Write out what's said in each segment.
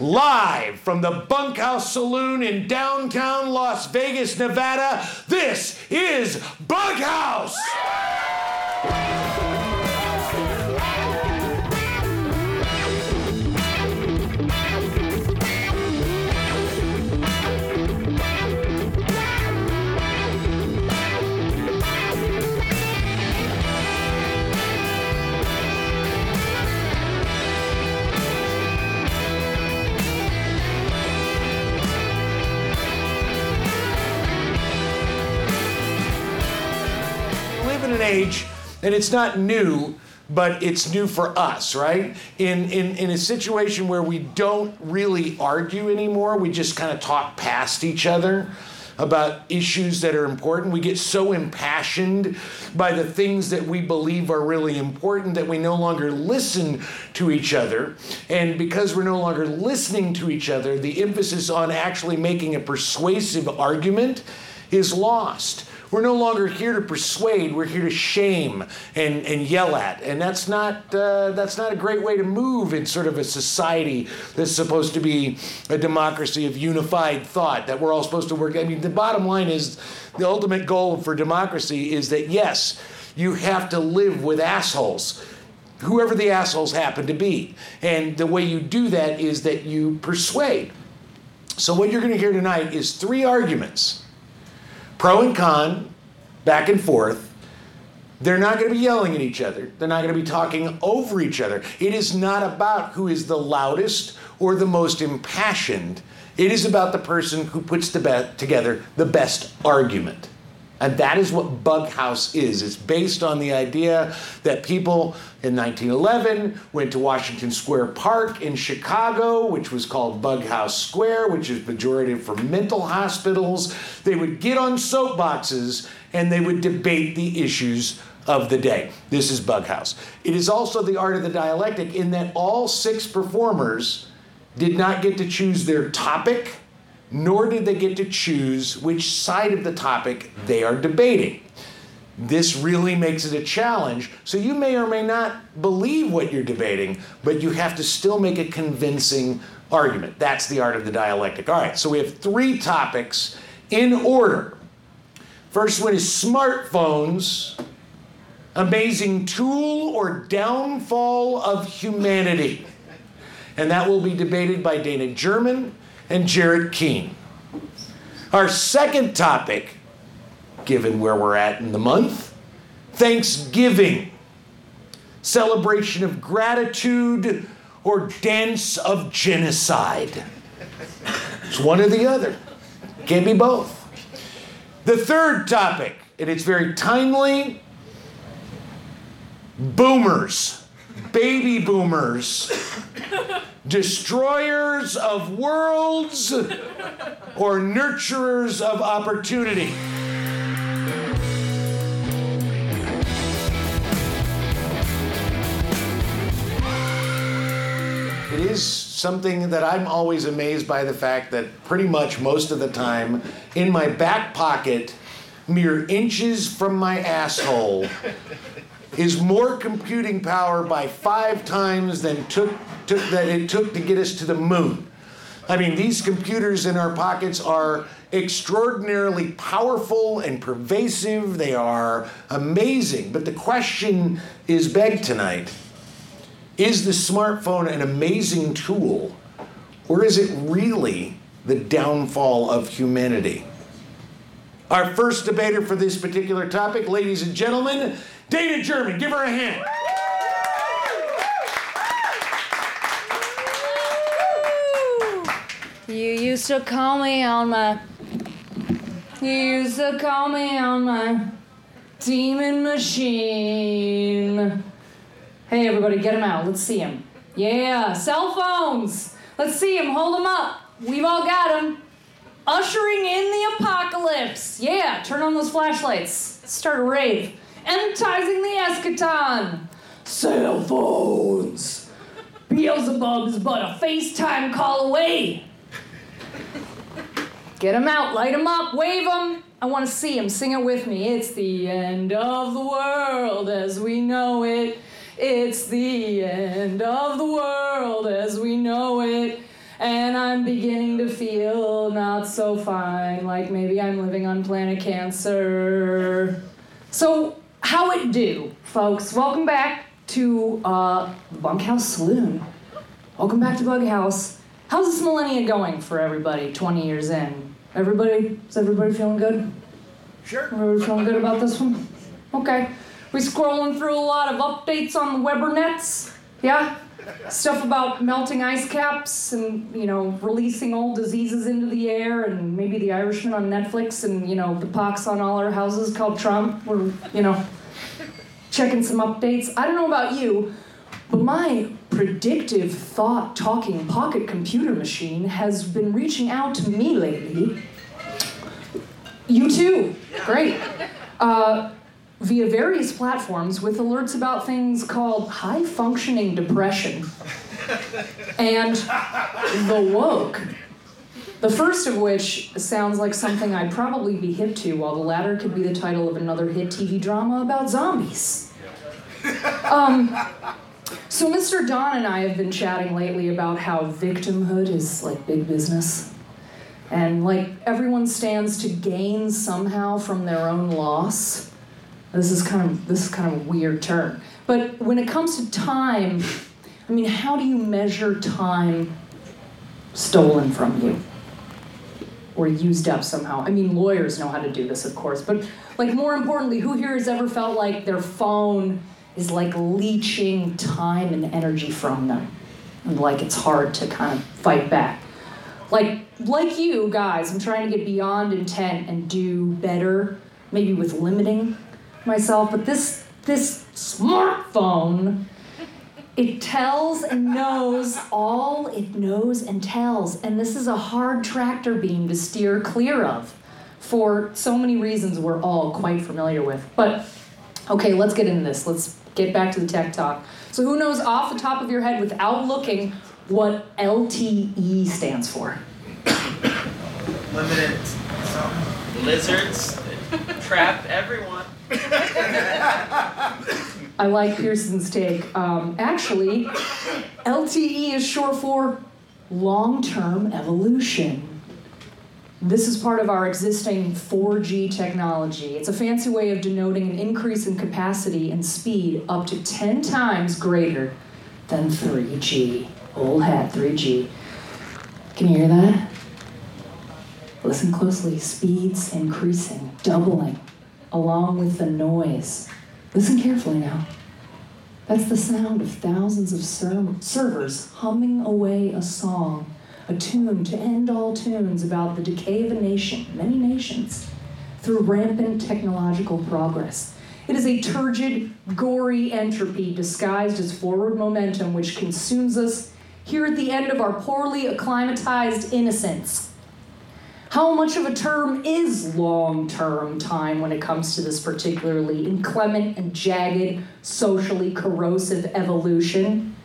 Live from the Bunkhouse Saloon in downtown Las Vegas, Nevada, this is Bughouse! Age, and it's not new, but it's new for us, right? In, in, in a situation where we don't really argue anymore, we just kind of talk past each other about issues that are important. We get so impassioned by the things that we believe are really important that we no longer listen to each other. And because we're no longer listening to each other, the emphasis on actually making a persuasive argument is lost. We're no longer here to persuade. We're here to shame and, and yell at, and that's not uh, that's not a great way to move in sort of a society that's supposed to be a democracy of unified thought. That we're all supposed to work. I mean, the bottom line is the ultimate goal for democracy is that yes, you have to live with assholes whoever the assholes happen to be. And the way you do that is that you persuade. So, what you're going to hear tonight is three arguments pro and con, back and forth. They're not going to be yelling at each other. They're not going to be talking over each other. It is not about who is the loudest or the most impassioned. It is about the person who puts be- together the best argument. And that is what Bughouse is. It's based on the idea that people in 1911 went to Washington Square Park in Chicago, which was called Bughouse Square, which is pejorative for mental hospitals. They would get on soapboxes and they would debate the issues of the day. This is Bughouse. It is also the art of the dialectic in that all six performers did not get to choose their topic nor did they get to choose which side of the topic they are debating. This really makes it a challenge. So you may or may not believe what you're debating, but you have to still make a convincing argument. That's the art of the dialectic. All right, so we have three topics in order. First one is smartphones, amazing tool or downfall of humanity. And that will be debated by Dana German and Jared Keene. Our second topic, given where we're at in the month, Thanksgiving, celebration of gratitude or dance of genocide. It's one or the other, can't be both. The third topic, and it's very timely boomers, baby boomers destroyers of worlds or nurturers of opportunity. It is something that I'm always amazed by the fact that pretty much most of the time in my back pocket, mere inches from my asshole, is more computing power by five times than took, took that it took to get us to the moon. I mean, these computers in our pockets are extraordinarily powerful and pervasive. They are amazing. But the question is begged tonight is the smartphone an amazing tool, or is it really the downfall of humanity? Our first debater for this particular topic, ladies and gentlemen, Dana German. Give her a hand. You used to call me on my. You used to call me on my demon machine. Hey, everybody, get him out. Let's see him. Yeah, cell phones. Let's see him. Hold them up. We've all got them. Ushering in the apocalypse. Yeah, turn on those flashlights. Start a rave. Immanentizing the eschaton. Cell phones. Beelzebub's but a FaceTime call away. Get them out, light them up, wave them. I want to see them. Sing it with me. It's the end of the world as we know it. It's the end of the world as we know it. and I'm beginning to feel not so fine, like maybe I'm living on planet Cancer. So, how it do, folks? Welcome back to uh, Bunkhouse Saloon. Welcome back to Bughouse. How's this millennia going for everybody 20 years in? Everybody, is everybody feeling good? Sure. Everybody feeling good about this one? Okay. We scrolling through a lot of updates on the Weber nets. Yeah? Stuff about melting ice caps and, you know, releasing old diseases into the air and maybe the Irishman on Netflix and, you know, the pox on all our houses called Trump. We're, you know, checking some updates. I don't know about you, but my predictive thought talking pocket computer machine has been reaching out to me lately. You too. Great. Uh, via various platforms with alerts about things called high functioning depression and the woke. The first of which sounds like something I'd probably be hip to, while the latter could be the title of another hit TV drama about zombies. Um, so, Mr. Don and I have been chatting lately about how victimhood is like big business. And like everyone stands to gain somehow from their own loss. This is kind of this is kind of a weird term. But when it comes to time, I mean, how do you measure time stolen from you? Or used up somehow. I mean, lawyers know how to do this, of course, but like more importantly, who here has ever felt like their phone is like leeching time and energy from them? And like it's hard to kind of fight back. Like like you guys, I'm trying to get beyond intent and do better, maybe with limiting myself, but this this smartphone it tells and knows all it knows and tells. And this is a hard tractor beam to steer clear of for so many reasons we're all quite familiar with. But okay, let's get into this. Let's get back to the tech talk. So, who knows off the top of your head without looking what LTE stands for? Limited lizards trap everyone. I like Pearson's take. Um, actually, LTE is short for long term evolution. This is part of our existing 4G technology. It's a fancy way of denoting an increase in capacity and speed up to 10 times greater than 3G. Old hat 3G. Can you hear that? Listen closely. Speeds increasing, doubling, along with the noise. Listen carefully now. That's the sound of thousands of ser- servers humming away a song, a tune to end all tunes about the decay of a nation, many nations, through rampant technological progress. It is a turgid, gory entropy disguised as forward momentum which consumes us here at the end of our poorly acclimatized innocence. How much of a term is long term time when it comes to this particularly inclement and jagged, socially corrosive evolution?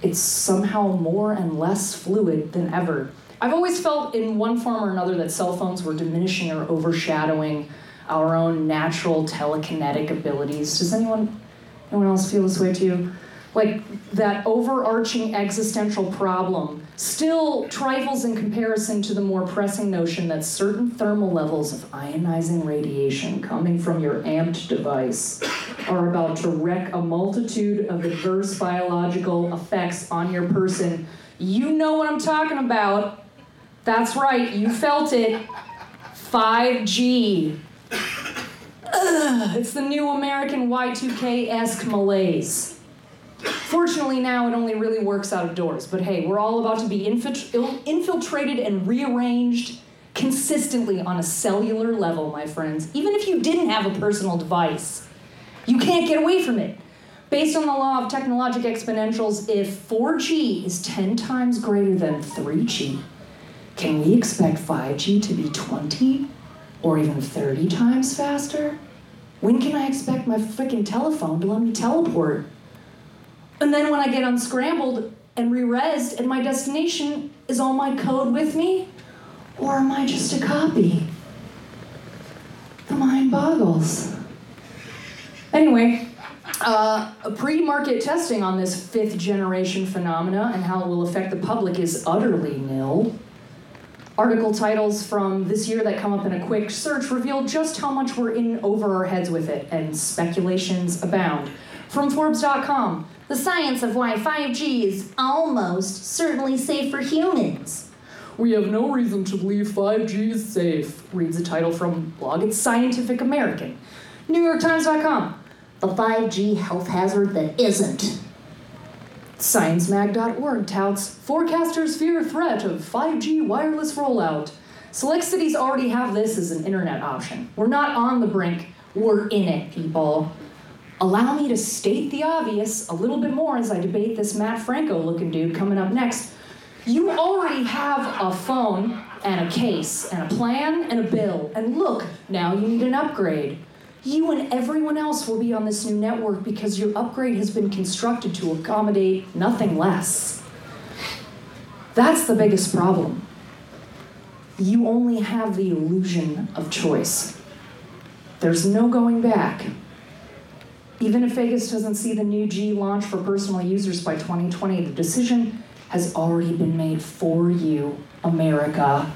It's somehow more and less fluid than ever. I've always felt in one form or another that cell phones were diminishing or overshadowing our own natural telekinetic abilities. Does anyone anyone else feel this way too? Like that overarching existential problem still trifles in comparison to the more pressing notion that certain thermal levels of ionizing radiation coming from your amped device are about to wreak a multitude of adverse biological effects on your person. You know what I'm talking about. That's right, you felt it. 5G. Ugh, it's the new American Y2K esque malaise. Fortunately, now it only really works out of doors. But hey, we're all about to be infilt- infiltrated and rearranged consistently on a cellular level, my friends. Even if you didn't have a personal device, you can't get away from it. Based on the law of technologic exponentials, if 4G is 10 times greater than 3G, can we expect 5G to be 20 or even 30 times faster? When can I expect my freaking telephone to let me teleport? And then when I get unscrambled and re-resed and my destination, is all my code with me? Or am I just a copy? The mind boggles. Anyway, Uh, pre-market testing on this fifth generation phenomena and how it will affect the public is utterly nil. Article titles from this year that come up in a quick search reveal just how much we're in over our heads with it, and speculations abound. From Forbes.com, the science of why 5G is almost certainly safe for humans. We have no reason to believe 5G is safe, reads a title from blog It's Scientific American. NewYorkTimes.com, the 5G health hazard that isn't. ScienceMag.org touts forecasters fear threat of 5G wireless rollout. Select cities already have this as an internet option. We're not on the brink, we're in it, people. Allow me to state the obvious a little bit more as I debate this Mat Franco looking dude coming up next. You already have a phone and a case and a plan and a bill, and look, now you need an upgrade. You and everyone else will be on this new network because your upgrade has been constructed to accommodate nothing less. That's the biggest problem. You only have the illusion of choice. There's no going back. Even if Vegas doesn't see the new G launch for personal users by 2020, the decision has already been made for you, America.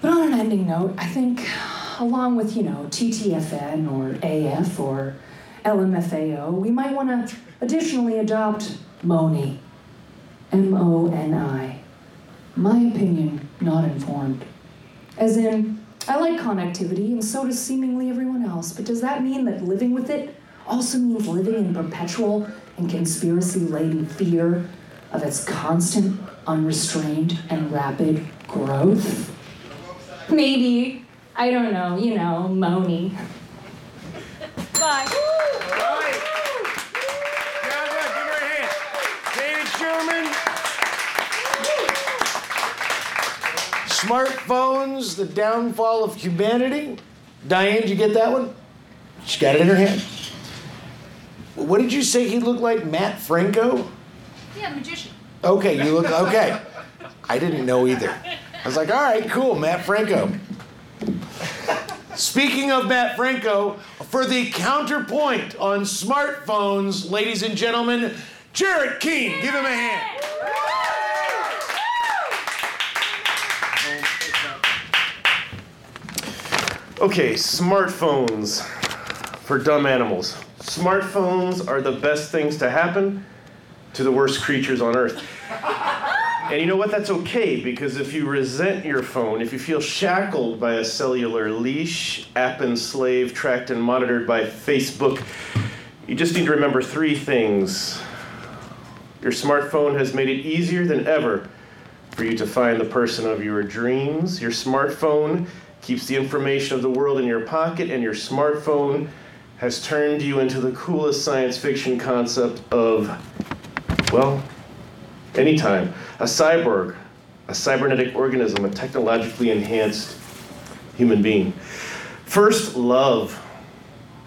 But on an ending note, I think along with, you know, TTFN or AF or LMFAO, we might want to additionally adopt MONI. M O N I. My opinion, not informed. As in, I like connectivity, and so does seemingly everyone else, but does that mean that living with it also means living in perpetual and conspiracy laden fear of its constant, unrestrained, and rapid growth? Maybe. I don't know, you know, Moni. Bye. Right. Guys, give her a hand. Ladies and gentlemen. Smartphones, the downfall of humanity. Diane, did you get that one? She got it in her hand. What did you say he looked like? Mat Franco? Yeah, magician. Okay, you look okay. I didn't know either. I was like, all right, cool, Mat Franco. Speaking of Mat Franco, for the counterpoint on smartphones, ladies and gentlemen, Jared Keene. Give him a hand. Okay, smartphones for dumb animals. Smartphones are the best things to happen to the worst creatures on earth. And you know what? That's okay because if you resent your phone, if you feel shackled by a cellular leash, app enslaved, tracked, and monitored by Facebook, you just need to remember three things. Your smartphone has made it easier than ever for you to find the person of your dreams. Your smartphone keeps the information of the world in your pocket, and your smartphone has turned you into the coolest science fiction concept of, well, anytime. A cyborg, a cybernetic organism, a technologically enhanced human being. First, love.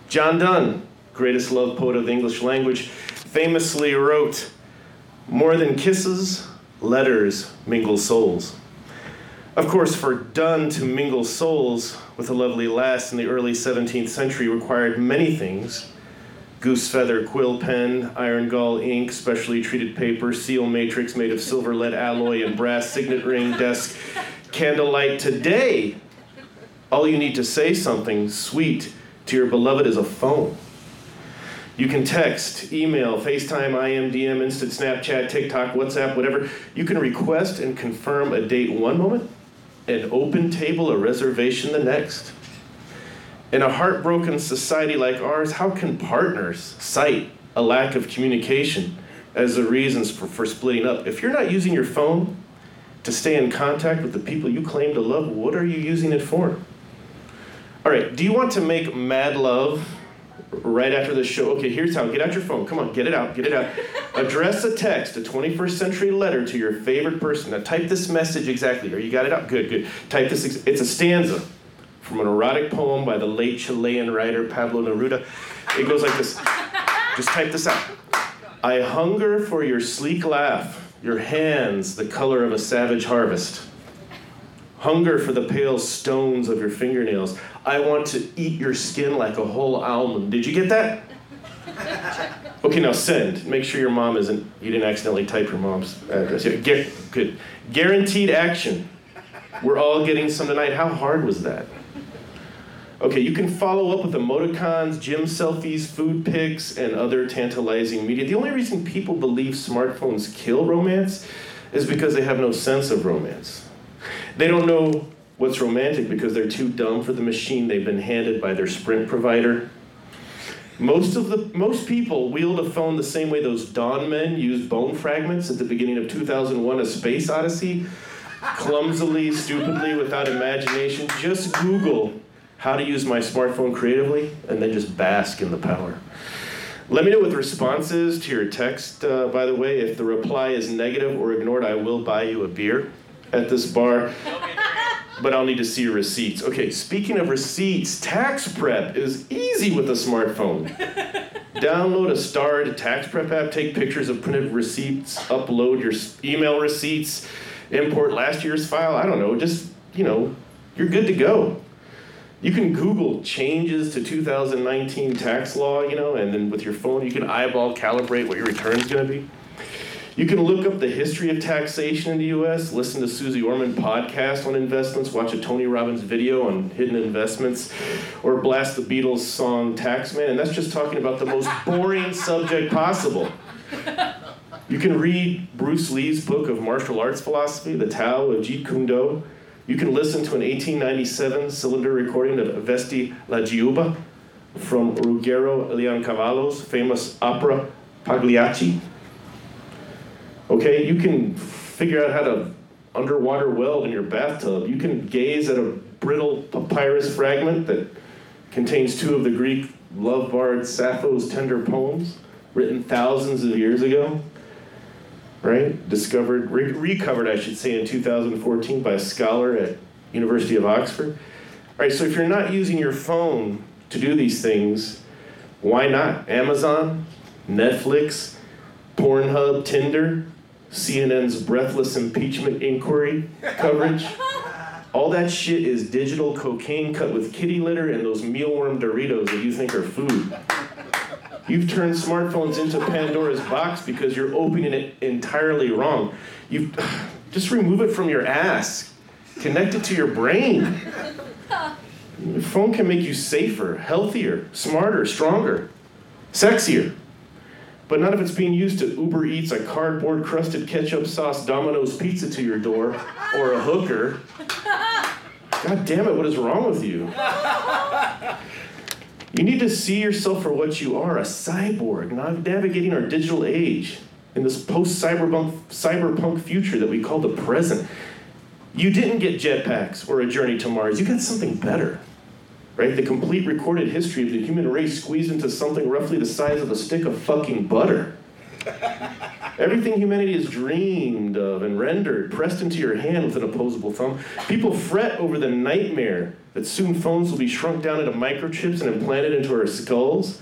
John Donne, greatest love poet of the English language, famously wrote, More than kisses, letters mingle souls. Of course, for Donne to mingle souls with a lovely lass in the early 17th century required many things goose feather quill pen, iron gall ink, specially treated paper, seal matrix made of silver lead alloy and brass signet ring, desk, candlelight. Today, all you need to say something sweet to your beloved is a phone. You can text, email, FaceTime, IMDM, Instant Snapchat, TikTok, WhatsApp, whatever. You can request and confirm a date one moment and open table a reservation the next. In a heartbroken society like ours, how can partners cite a lack of communication as the reasons for, for splitting up? If you're not using your phone to stay in contact with the people you claim to love, what are you using it for? All right, do you want to make mad love right after the show? Okay, here's how. Get out your phone. Come on, get it out, get it out. Address a text, a 21st century letter to your favorite person. Now type this message exactly. Or you got it out? Good, good. Type this. ex- It's a stanza from an erotic poem by the late Chilean writer Pablo Neruda. It goes like this. Just type this out. I hunger for your sleek laugh, your hands the color of a savage harvest. Hunger for the pale stones of your fingernails. I want to eat your skin like a whole almond. Did you get that? Okay, now send. Make sure your mom isn't, you didn't accidentally type your mom's address. Yeah, get, good. Guaranteed action. We're all getting some tonight. How hard was that? Okay, you can follow up with emoticons, gym selfies, food pics, and other tantalizing media. The only reason people believe smartphones kill romance is because they have no sense of romance. They don't know what's romantic because they're too dumb for the machine they've been handed by their Sprint provider. Most of the most people wield a phone the same way those Dawn men used bone fragments at the beginning of 2001: A Space Odyssey, clumsily, stupidly, without imagination. Just Google how to use my smartphone creatively, and then just bask in the power. Let me know what the response is to your text, uh, by the way. If the reply is negative or ignored, I will buy you a beer at this bar, but I'll need to see your receipts. Okay, speaking of receipts, tax prep is easy with a smartphone. Download a starred tax prep app, take pictures of printed receipts, upload your email receipts, import last year's file. I don't know, just, you know, you're good to go. You can Google changes to 2019 tax law, you know, and then with your phone you can eyeball calibrate what your return is going to be. You can look up the history of taxation in the US, listen to Suze Orman podcast on investments, watch a Tony Robbins video on hidden investments, or blast the Beatles song Taxman, and that's just talking about the most boring subject possible. You can read Bruce Lee's book of martial arts philosophy, The Tao of Jeet Kune Do. You can listen to an 1897 cylinder recording of Vesti La Giubba from Ruggero Leoncavallo's famous opera Pagliacci. Okay, you can figure out how to underwater weld in your bathtub. You can gaze at a brittle papyrus fragment that contains two of the Greek love bard Sappho's tender poems, written thousands of years ago right? Discovered, re- recovered, I should say, in 2014 by a scholar at University of Oxford. All right, so if you're not using your phone to do these things, why not? Amazon, Netflix, Pornhub, Tinder, CNN's breathless impeachment inquiry coverage. All that shit is digital cocaine cut with kitty litter and those mealworm Doritos that you think are food. You've turned smartphones into Pandora's box because you're opening it entirely wrong. You just remove it from your ass. Connect it to your brain. Your phone can make you safer, healthier, smarter, stronger, sexier. But not if it's being used to Uber Eats a cardboard crusted ketchup sauce Domino's pizza to your door or a hooker. God damn it, what is wrong with you? You need to see yourself for what you are a cyborg, navigating our digital age in this post cyberpunk future that we call the present. You didn't get jetpacks or a journey to Mars, you got something better. Right? The complete recorded history of the human race squeezed into something roughly the size of a stick of fucking butter. Everything humanity has dreamed of and rendered pressed into your hand with an opposable thumb. People fret over the nightmare that soon phones will be shrunk down into microchips and implanted into our skulls,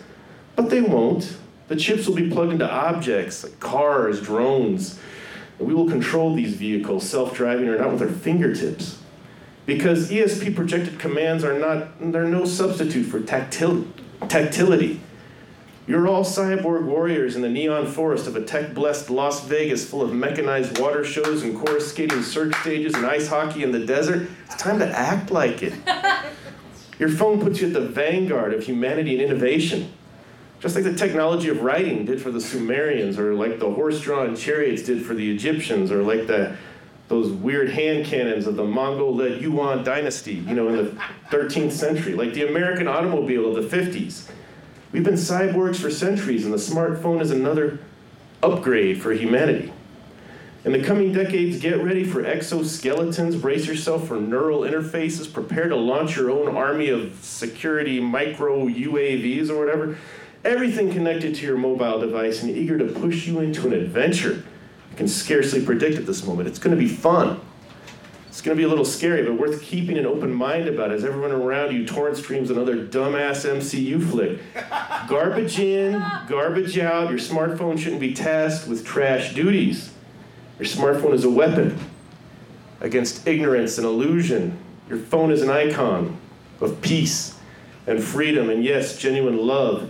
but they won't. The chips will be plugged into objects like cars, drones. And we will control these vehicles, self driving or not, with our fingertips. Because ESP projected commands are not, they're no substitute for tactil, tactility. You're all cyborg warriors in the neon forest of a tech blessed Las Vegas full of mechanized water shows and course skating stages and ice hockey in the desert. It's time to act like it. Your phone puts you at the vanguard of humanity and innovation. Just like the technology of writing did for the Sumerians, or like the horse drawn chariots did for the Egyptians, or like the, those weird hand cannons of the Mongol led Yuan dynasty, you know, in the 13th century, like the American automobile of the 50s We've been cyborgs for centuries, and the smartphone is another upgrade for humanity. In the coming decades, get ready for exoskeletons, brace yourself for neural interfaces, prepare to launch your own army of security micro UAVs or whatever. Everything connected to your mobile device and eager to push you into an adventure. Can scarcely predict at this moment. It's going to be fun. It's going to be a little scary, but worth keeping an open mind about as everyone around you torrent streams another dumbass MCU flick. Garbage in, garbage out. Your smartphone shouldn't be tasked with trash duties. Your smartphone is a weapon against ignorance and illusion. Your phone is an icon of peace and freedom and, yes, genuine love.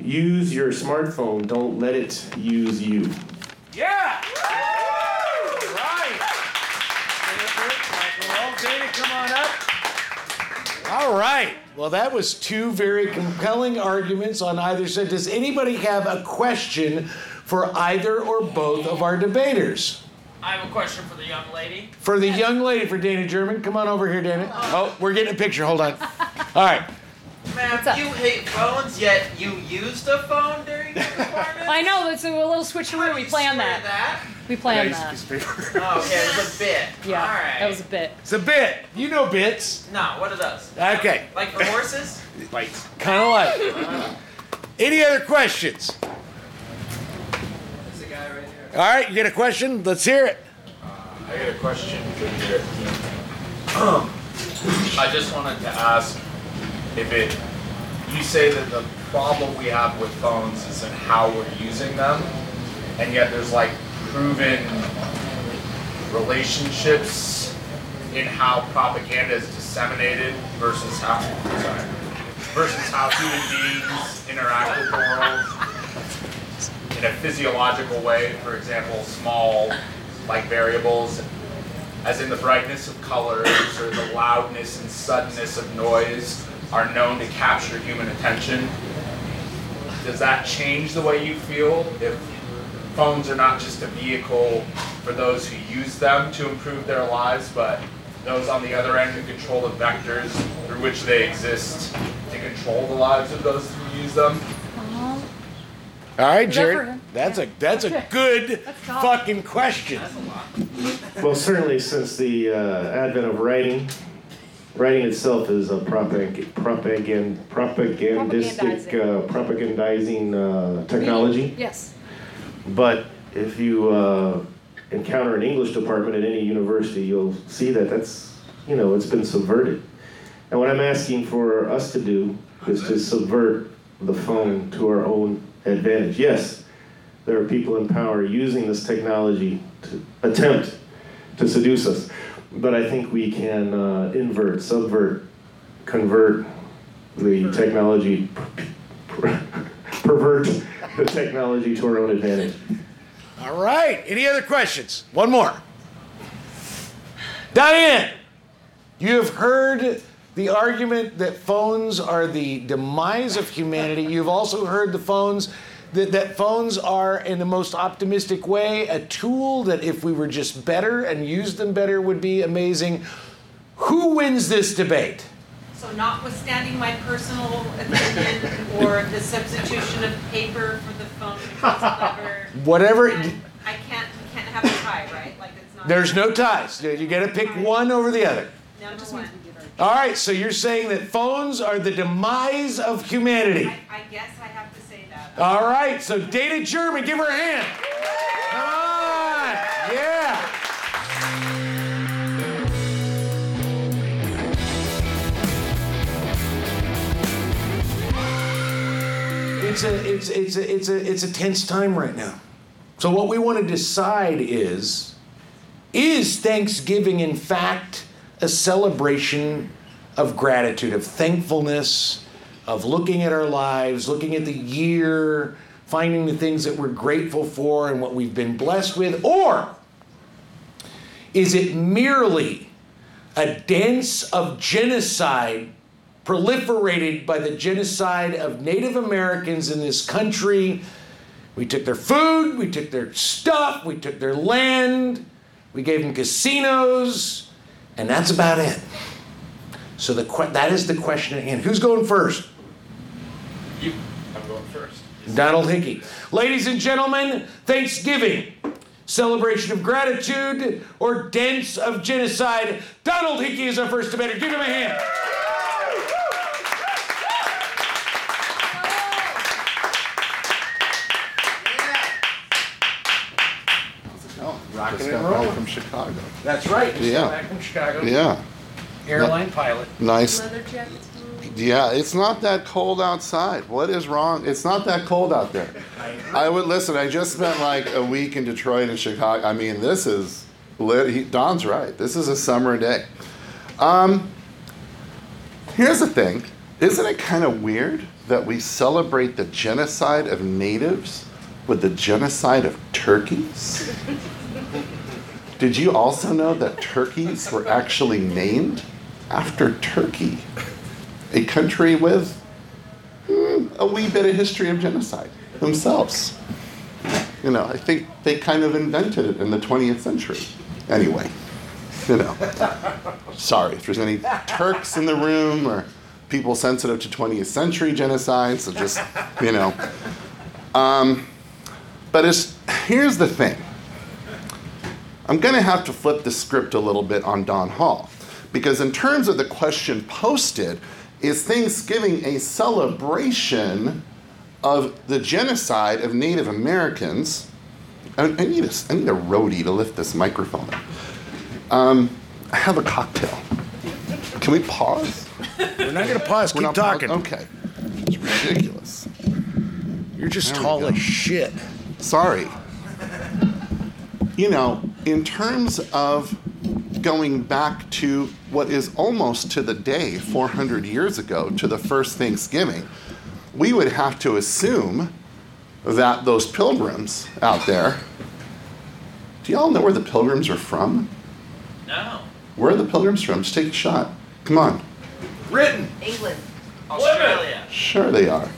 Use your smartphone, don't let it use you. Yeah! Right. Well, Dana, come on up. All right. Well, that was two very compelling arguments on either side. Does anybody have a question for either or both of our debaters? I have a question for the young lady. For the young lady, for Dana German, come on over here, Dana. Oh, we're getting a picture. Hold on. All right. Ma'am, you hate phones, yet you used a phone during the performance? I know, it's a little switcheroo. We planned Swear that. We planned that. Oh, okay, it was a bit. Yeah, Alright. that was a bit. It's a bit. You know bits. No, what are those? Okay. Like for horses? Bites. Kind of like. Uh-huh. Any other questions? There's a guy right here. All right, you get a question? Let's hear it. Uh, I got a question for your team. I just wanted to ask if it, you say that the problem we have with phones is in how we're using them, and yet there's like proven relationships in how propaganda is disseminated versus how, sorry, versus how human beings interact with the world in a physiological way, for example, small like variables, as in the brightness of colors or the loudness and suddenness of noise are known to capture human attention. Does that change the way you feel if phones are not just a vehicle for those who use them to improve their lives, but those on the other end who control the vectors through which they exist to control the lives of those who use them? All right, Is that Jared. That's a that's a good fucking question. Well, certainly since the uh, advent of writing, writing itself is a propag- propagand- propagandistic, uh, propagandizing uh, technology. Yes. But if you uh, encounter an English department at any university, you'll see that that's, you know, it's been subverted. And what I'm asking for us to do is to subvert the phone to our own advantage. Yes, there are people in power using this technology to attempt to seduce us, but I think we can uh, invert, subvert, convert the technology, pervert the technology to our own advantage. All right. Any other questions? One more. Diane, you have heard the argument that phones are the demise of humanity. You've also heard the phones that, that phones are, in the most optimistic way, a tool that if we were just better and used them better would be amazing. Who wins this debate? So notwithstanding my personal opinion or the substitution of paper for the phone clever, Whatever. I can't, we can't have a tie, right? Like it's not. There's no ties. You got to pick one over the other. Number one. All right, so you're saying that phones are the demise of humanity. I, I guess I have to say that. All right, so Dana German, give her a hand. Come on, yeah. It's a it's it's a it's a it's a tense time right now. So what we want to decide is is Thanksgiving in fact a celebration of gratitude, of thankfulness, of looking at our lives, looking at the year, finding the things that we're grateful for and what we've been blessed with? Or is it merely a dance of genocide proliferated by the genocide of Native Americans in this country? We took their food, we took their stuff, we took their land, we gave them casinos, and that's about it. So the that is the question at hand. Who's going first? You, I'm going first. Donald Hickey. Ladies and gentlemen, Thanksgiving, celebration of gratitude or dance of genocide. Donald Hickey is our first debater. Give him a hand. Rocking Just got back from Chicago. That's right. Just Yeah. got back from Chicago. Yeah, Airline pilot. nice. Leather jackets. Yeah, it's not that cold outside. What is wrong? It's not that cold out there. I would listen. I just spent like a week in Detroit and Chicago. I mean, this is lit. Don's right. This is a summer day. Um, Here's the thing isn't it kind of weird that we celebrate the genocide of natives with the genocide of turkeys? Did you also know that turkeys were actually named after Turkey, a country with hmm, a wee bit of history of genocide themselves? You know, I think they kind of invented it in the 20th century. Anyway, you know, sorry if there's any Turks in the room or people sensitive to 20th century genocide, so just, you know. Um, but it's, here's the thing I'm going to have to flip the script a little bit on Don Hall. Because, in terms of the question posted, is Thanksgiving a celebration of the genocide of Native Americans? I, I need, a, I need a roadie to lift this microphone up. Um, I have a cocktail. Can we pause? We're not going to pause. We're Keep talking. Okay. It's ridiculous. You're just There tall as shit. Sorry. You know, in terms of going back to what is almost to the day 400 years ago, to the first Thanksgiving, we would have to assume that those pilgrims out there. Do y'all know where the pilgrims are from? No. Where are the pilgrims from? Just take a shot. Come on. Britain. England. Australia. Sure, they are.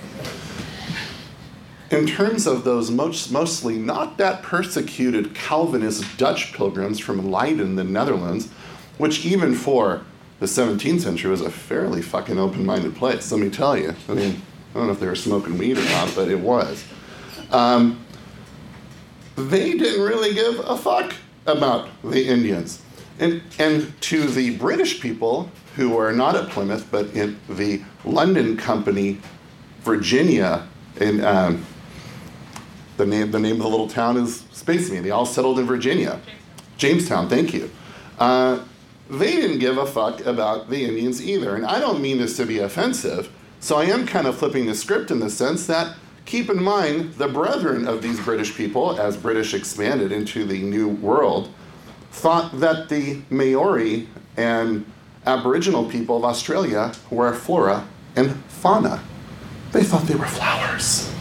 In terms of those most, mostly not that persecuted Calvinist Dutch pilgrims from Leiden, the Netherlands, which even for the 17th century was a fairly fucking open minded place, let me tell you. I mean, I don't know if they were smoking weed or not, but it was. Um, they didn't really give a fuck about the Indians. And, and to the British people who were not at Plymouth, but in the London Company, Virginia, in um, the name the name of the little town is space me. They all settled in Virginia, Jamestown. Thank you. Uh, they didn't give a fuck about the Indians either, and I don't mean this to be offensive. So I am kind of flipping the script in the sense that keep in mind the brethren of these British people, as British expanded into the New World, thought that the Maori and Aboriginal people of Australia were flora and fauna. They thought they were flowers.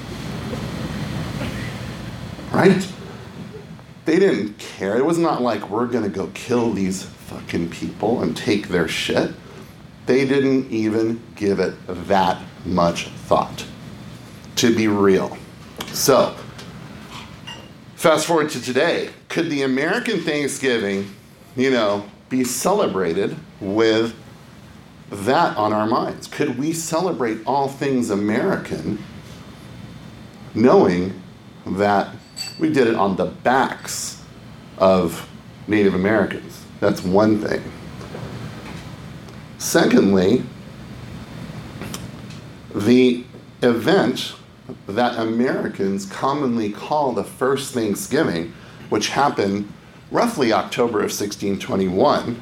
Right? They didn't care. It was not like we're gonna go kill these fucking people and take their shit. They didn't even give it that much thought. To be real. So, fast forward to today. Could the American Thanksgiving, you know, be celebrated with that on our minds? Could we celebrate all things American knowing that we did it on the backs of Native Americans? That's one thing. Secondly, the event that Americans commonly call the first Thanksgiving, which happened roughly October of 1621,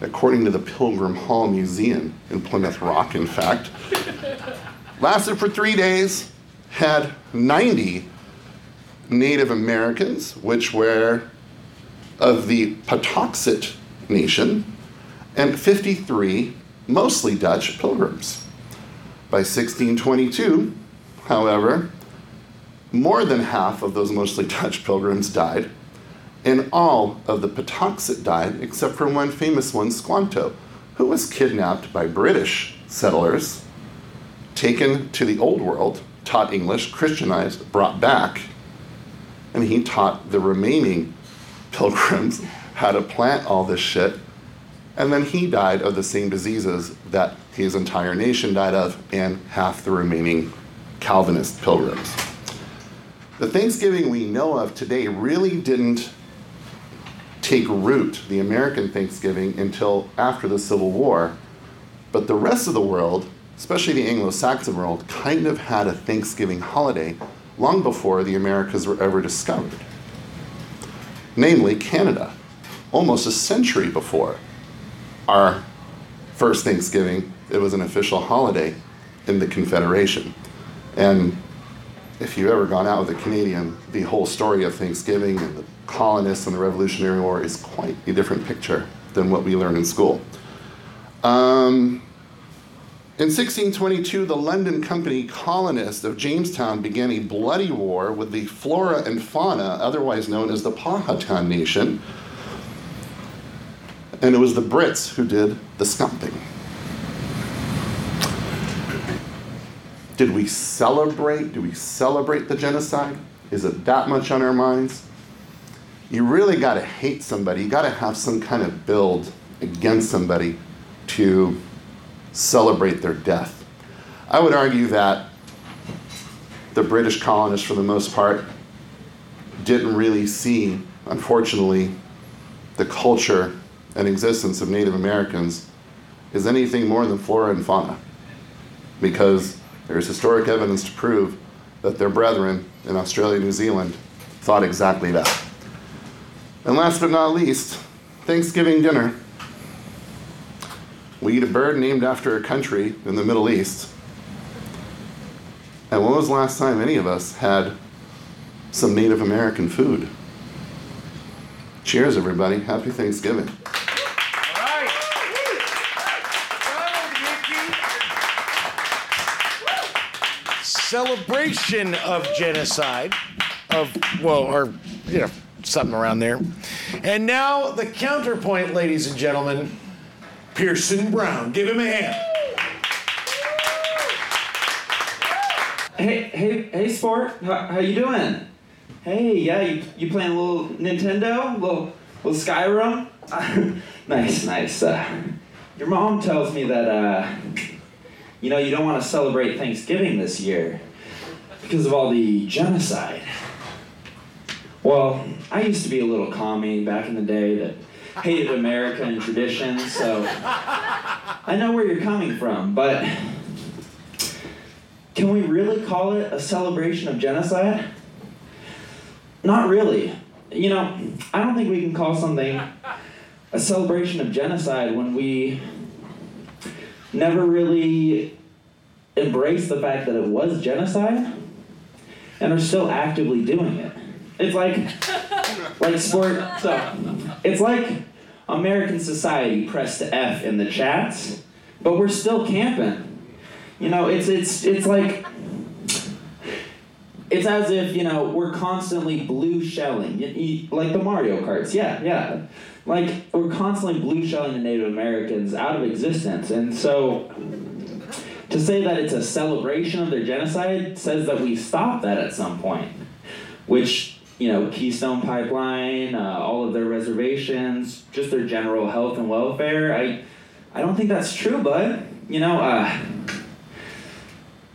according to the Pilgrim Hall Museum in Plymouth Rock, in fact, lasted for three days, had 90 Native Americans, which were of the Patuxet Nation, and 53 mostly Dutch pilgrims. By 1622, however, more than half of those mostly Dutch pilgrims died, and all of the Patuxet died except for one famous one, Squanto, who was kidnapped by British settlers, taken to the Old World, taught English, Christianized, brought back, and he taught the remaining pilgrims how to plant all this shit. And then he died of the same diseases that his entire nation died of, and half the remaining Calvinist pilgrims. The Thanksgiving we know of today really didn't take root, the American Thanksgiving, until after the Civil War. But the rest of the world, especially the Anglo Saxon world, kind of had a Thanksgiving holiday long before the Americas were ever discovered. Namely, Canada, almost a century before our first Thanksgiving, it was an official holiday in the Confederation. And if you've ever gone out with a Canadian, the whole story of Thanksgiving and the colonists and the Revolutionary War is quite a different picture than what we learn in school. Um, in 1622, the London Company colonists of Jamestown began a bloody war with the flora and fauna, otherwise known as the Powhatan Nation. And it was the Brits who did the scumping. Did we celebrate? Do we celebrate the genocide? Is it that much on our minds? You really got to hate somebody. You got to have some kind of build against somebody to celebrate their death. I would argue that the British colonists, for the most part, didn't really see, unfortunately, the culture and existence of Native Americans as anything more than flora and fauna. Because there's historic evidence to prove that their brethren in Australia and New Zealand thought exactly that. And last but not least, Thanksgiving dinner. We eat a bird named after a country in the Middle East. And when was the last time any of us had some Native American food? Cheers, everybody. Happy Thanksgiving. celebration of genocide, of, well, or, you know, something around there. And now the counterpoint, ladies and gentlemen, Pearson Brown. Give him a hand. Hey, hey, hey, sport. How, how you doing? Hey, yeah, you, you playing a little Nintendo, a little little Skyrim? nice, nice. Uh, your mom tells me that uh, you know you don't want to celebrate Thanksgiving this year because of all the genocide. Well, I used to be a little commie back in the day that hated America and traditions, so I know where you're coming from, but can we really call it a celebration of genocide? Not really. You know, I don't think we can call something a celebration of genocide when we never really embrace the fact that it was genocide and are still actively doing it. It's like like sport so it's like American society pressed F in the chats, but we're still camping. You know, it's it's it's like it's as if you know we're constantly blue shelling, like the Mario Karts. Yeah, yeah. Like we're constantly blue shelling the Native Americans out of existence, and so to say that it's a celebration of their genocide says that we stopped that at some point, which you know Keystone Pipeline, uh, all of their reservations, just their general health and welfare. I I don't think that's true, bud. You know. Uh,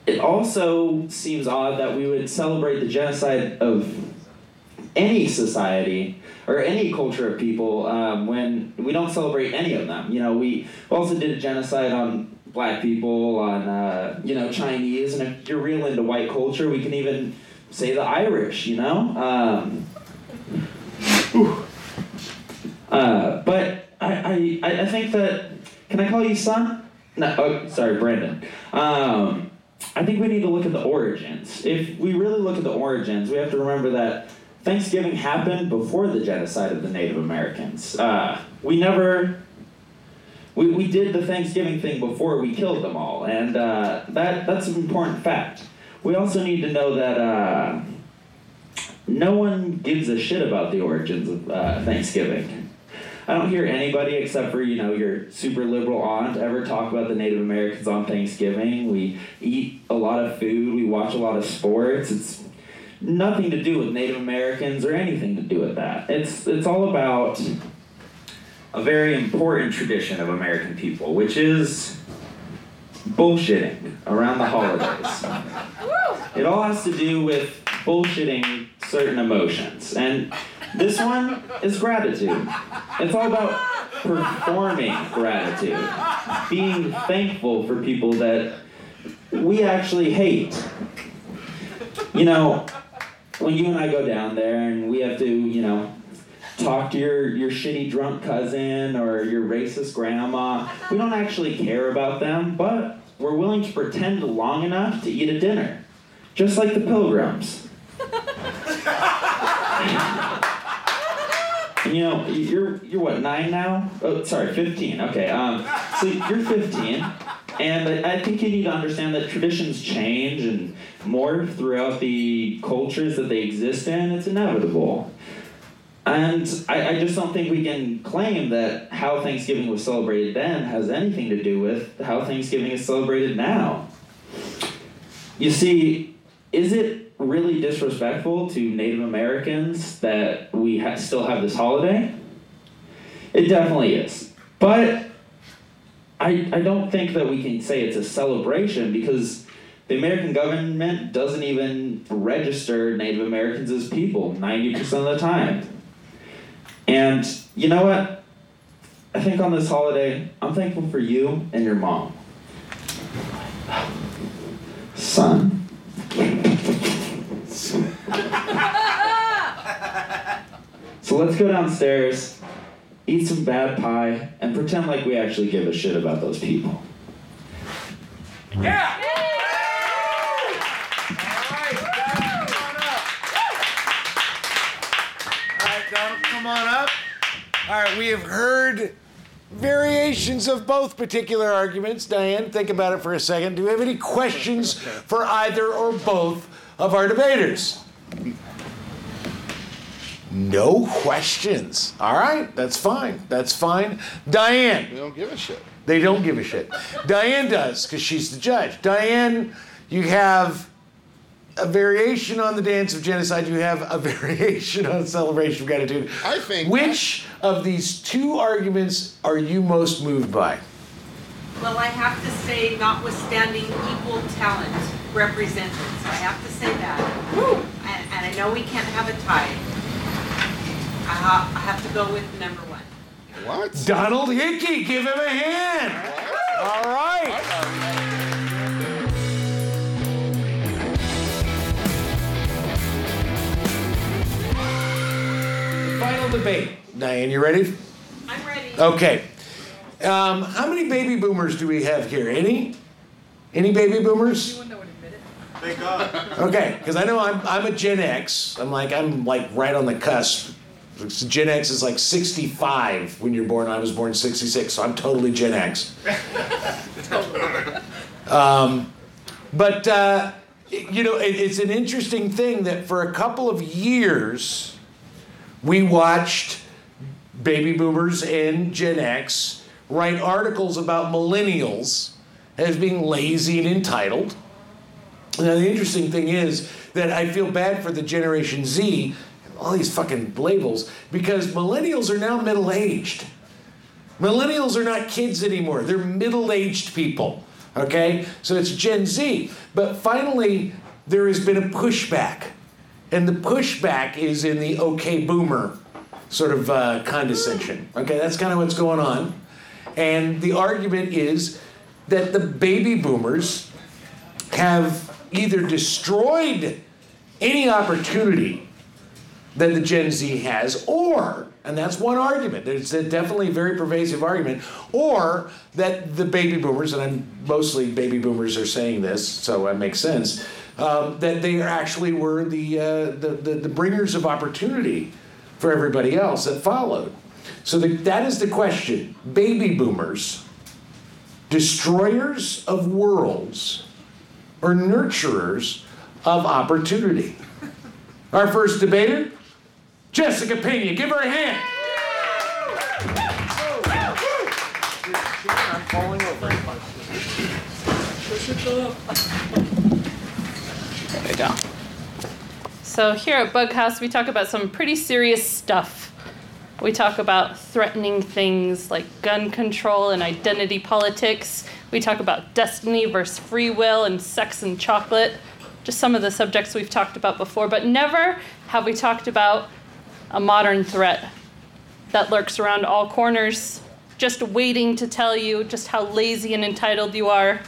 it also seems odd that we would celebrate the genocide of any society or any culture of people um, when we don't celebrate any of them. You know, we also did a genocide on black people, on uh, you know Chinese, and if you're real into white culture, we can even say the Irish. You know. Um, uh, but I, I, I think that can I call you son? No, oh, sorry, Brandon. Um, I think we need to look at the origins. If we really look at the origins, we have to remember that Thanksgiving happened before the genocide of the Native Americans. Uh, we never, we, we did the Thanksgiving thing before we killed them all, and uh, that, that's an important fact. We also need to know that uh, no one gives a shit about the origins of uh, Thanksgiving. I don't hear anybody except for, you know, your super liberal aunt ever talk about the Native Americans on Thanksgiving. We eat a lot of food, we watch a lot of sports. It's nothing to do with Native Americans or anything to do with that. It's it's all about a very important tradition of American people, which is bullshitting around the holidays. It all has to do with bullshitting certain emotions. And this one is gratitude. It's all about performing gratitude, being thankful for people that we actually hate. You know, when you and I go down there and we have to, you know, talk to your, your shitty drunk cousin or your racist grandma, we don't actually care about them, but we're willing to pretend long enough to eat a dinner, just like the pilgrims. You you know, you're you're what nine now? Oh, sorry, fifteen. Okay. Um, so you're fifteen, and I, I think you need to understand that traditions change and morph throughout the cultures that they exist in. It's inevitable. And I, I just don't think we can claim that how Thanksgiving was celebrated then has anything to do with how Thanksgiving is celebrated now. You see, is it really disrespectful to Native Americans that we ha- still have this holiday? It definitely is. But I, I don't think that we can say it's a celebration because the American government doesn't even register Native Americans as people 90% of the time. And you know what? I think on this holiday, I'm thankful for you and your mom. Son. so let's go downstairs, eat some bad pie, and pretend like we actually give a shit about those people. Yeah! All right, Donald, come on up. We have heard variations of both particular arguments. Diane, think about it for a second. Do we have any questions for either or both of our debaters? No questions. All right, that's fine. That's fine. Diane. They don't give a shit. They don't give a shit. Diane does, because she's the judge. Diane, you have a variation on the dance of genocide. You have a variation on celebration of gratitude. I think- Which of these two arguments are you most moved by? Well, I have to say notwithstanding equal talent represented, so I have to say that. And, and I know we can't have a tie. I, ha- I have to go with number one. What? Donald Hickey, give him a hand. All right. Final debate. Diane, you ready? I'm ready. Okay. Um, how many baby boomers do we have here? Any? Any baby boomers? Thank God. Okay, because I know I'm, I'm a Gen X. I'm like I'm like right on the cusp. So Gen X is like 65 when you're born. I was born 66, so I'm totally Gen X. um, but uh, you know, it, it's an interesting thing that for a couple of years we watched baby boomers and Gen X write articles about millennials as being lazy and entitled. Now, the interesting thing is that I feel bad for the Generation Z, all these fucking labels, because millennials are now middle aged. Millennials are not kids anymore, they're middle aged people. Okay? So it's Gen Z. But finally, there has been a pushback. And the pushback is in the okay boomer sort of uh, condescension. Okay, that's kind of what's going on. And the argument is that the baby boomers have either destroyed any opportunity that the Gen Z has, or, and that's one argument, there's a definitely a very pervasive argument, or that the baby boomers, and I'm mostly baby boomers are saying this, so it makes sense, um, that they actually were the, uh, the, the, the bringers of opportunity for everybody else that followed. So the, that is the question. Baby boomers, destroyers of worlds, or nurturers of opportunity? Our first debater, Jessica Pena. Give her a hand. I'm falling over. So here at Bughouse, we talk about some pretty serious stuff. We talk about threatening things like gun control and identity politics. We talk about destiny versus free will and sex and chocolate. Just some of the subjects we've talked about before, but never have we talked about a modern threat that lurks around all corners, just waiting to tell you just how lazy and entitled you are.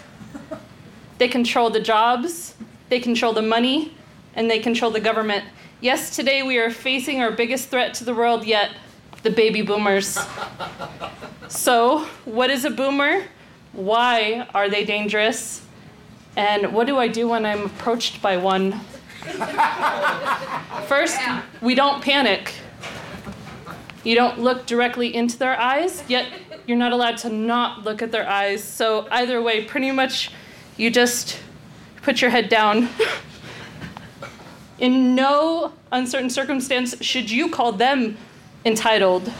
They control the jobs, they control the money, and they control the government. Yes, today we are facing our biggest threat to the world yet the baby boomers. So, what is a boomer? Why are they dangerous? And what do I do when I'm approached by one? First, we don't panic. You don't look directly into their eyes, yet you're not allowed to not look at their eyes. So, either way, pretty much you just put your head down. In no uncertain circumstance should you call them entitled.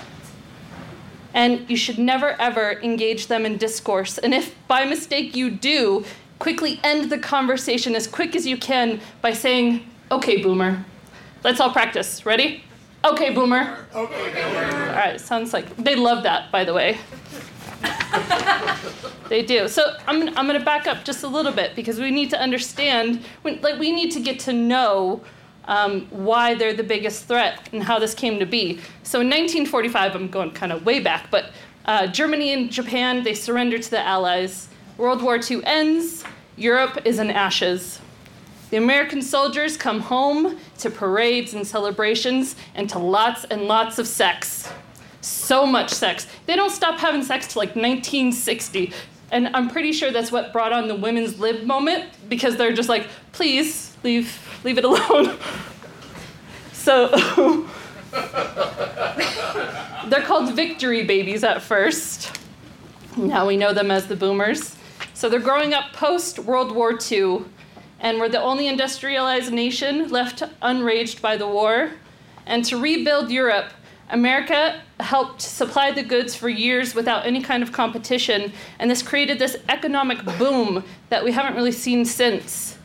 And you should never ever engage them in discourse. And if by mistake you do, quickly end the conversation as quick as you can by saying, Okay, boomer. Let's all practice. Ready? Okay, boomer. Okay, boomer. All right, sounds like they love that, by the way. they do. So I'm, I'm going to back up just a little bit because we need to understand, when, like we need to get to know um, why they're the biggest threat and how this came to be. So in 1945, I'm going kind of way back, but uh, Germany and Japan, they surrender to the Allies. World War II ends. Europe is in ashes. The American soldiers come home to parades and celebrations and to lots and lots of sex. So much sex. They don't stop having sex till like 1960. And I'm pretty sure that's what brought on the women's lib moment because they're just like, please leave, leave it alone. so they're called victory babies at first. Now we know them as the boomers. So they're growing up post World War II and we're the only industrialized nation left unraged by the war. And to rebuild Europe, America helped supply the goods for years without any kind of competition, and this created this economic boom that we haven't really seen since.